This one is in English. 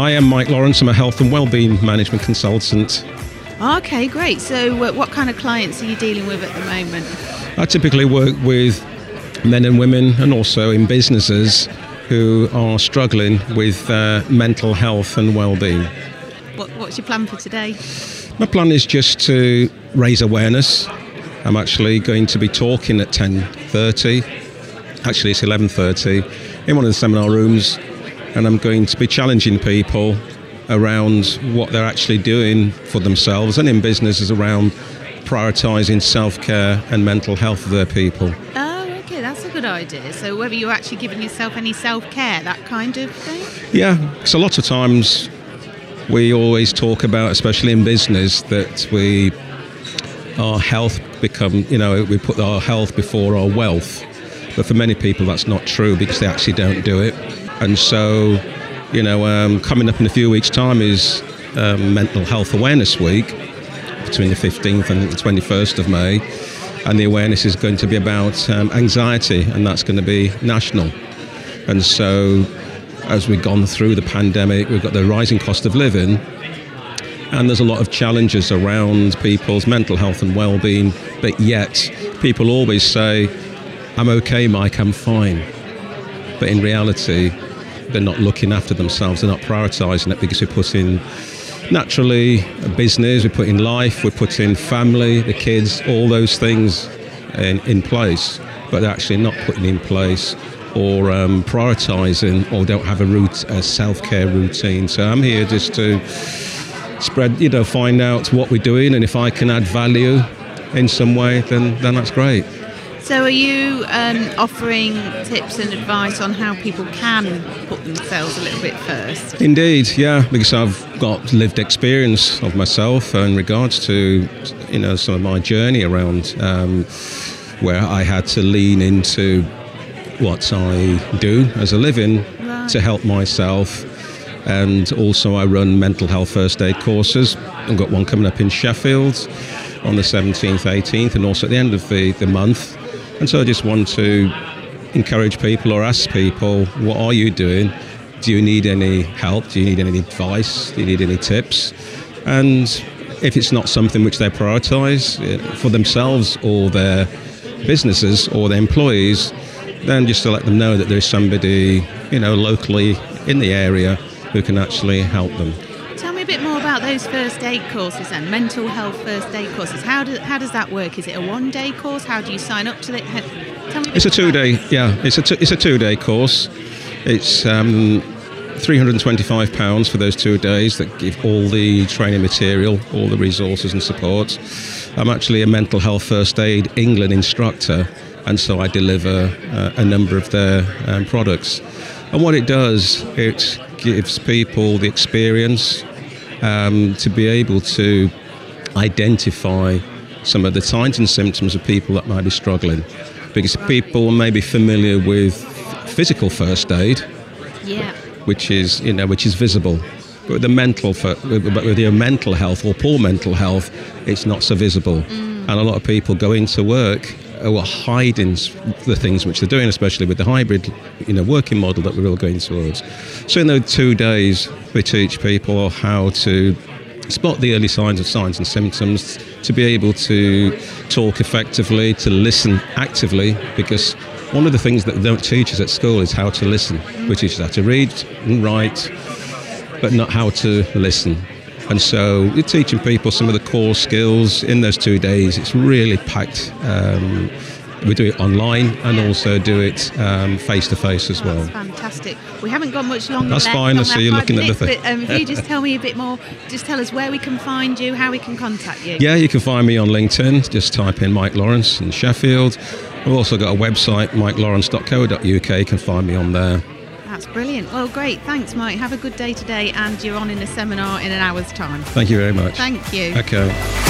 I am Mike Lawrence. I'm a health and wellbeing management consultant. Okay, great. So, uh, what kind of clients are you dealing with at the moment? I typically work with men and women and also in businesses who are struggling with uh, mental health and well-being. What, what's your plan for today? My plan is just to raise awareness. I'm actually going to be talking at 10:30. Actually, it's 11:30 in one of the seminar rooms, and I'm going to be challenging people around what they're actually doing for themselves and in businesses around prioritising self-care and mental health of their people. Oh, okay, that's a good idea. So, whether you're actually giving yourself any self care, that kind of thing? Yeah, because a lot of times we always talk about, especially in business, that we our health become, you know, we put our health before our wealth. But for many people, that's not true because they actually don't do it. And so, you know, um, coming up in a few weeks' time is um, Mental Health Awareness Week between the 15th and the 21st of May. And the awareness is going to be about um, anxiety, and that's going to be national. And so, as we've gone through the pandemic, we've got the rising cost of living, and there's a lot of challenges around people's mental health and well-being but yet people always say i'm okay mike i'm fine but in reality they're not looking after themselves they're not prioritizing it because we put in naturally business we put in life we put in family the kids all those things in, in place but they're actually not putting in place or um, prioritizing or don't have a, route, a self-care routine so i'm here just to spread, you know, find out what we're doing, and if I can add value in some way, then then that's great. So, are you um, offering tips and advice on how people can put themselves a little bit first? Indeed, yeah, because I've got lived experience of myself in regards to, you know, some of my journey around um, where I had to lean into what I do as a living right. to help myself and also I run mental health first aid courses. I've got one coming up in Sheffield on the 17th, 18th, and also at the end of the, the month. And so I just want to encourage people or ask people, what are you doing? Do you need any help? Do you need any advice? Do you need any tips? And if it's not something which they prioritise uh, for themselves or their businesses or their employees, then just to let them know that there's somebody, you know, locally in the area who can actually help them. Tell me a bit more about those first aid courses and mental health first aid courses. How, do, how does that work? Is it a one day course? How do you sign up to it? Tell me a it's a two day, yeah, it's a, it's a two day course. It's um, £325 for those two days that give all the training material, all the resources and support. I'm actually a mental health first aid England instructor, and so I deliver uh, a number of their um, products. And what it does, it gives people the experience um, to be able to identify some of the signs and symptoms of people that might be struggling. Because people may be familiar with physical first aid, yeah. which is you know which is visible. But with the mental, but with your mental health or poor mental health, it's not so visible. Mm. And a lot of people go into work who are hiding the things which they're doing, especially with the hybrid, you know, working model that we're all going towards. So in those two days, we teach people how to spot the early signs of signs and symptoms, to be able to talk effectively, to listen actively, because one of the things that they don't teach us at school is how to listen. We teach us how to read and write, but not how to listen. And so you're teaching people some of the core skills in those two days. It's really packed. Um, we do it online and also do it face to face as well. That's fantastic. We haven't got much longer. That's fine. I see you looking minutes, at the thing. But, um, if you just tell me a bit more, just tell us where we can find you, how we can contact you. Yeah, you can find me on LinkedIn. Just type in Mike Lawrence in Sheffield. I've also got a website, mikelawrence.co.uk. You can find me on there. That's brilliant. Well, great. Thanks, Mike. Have a good day today, and you're on in a seminar in an hour's time. Thank you very much. Thank you. Okay.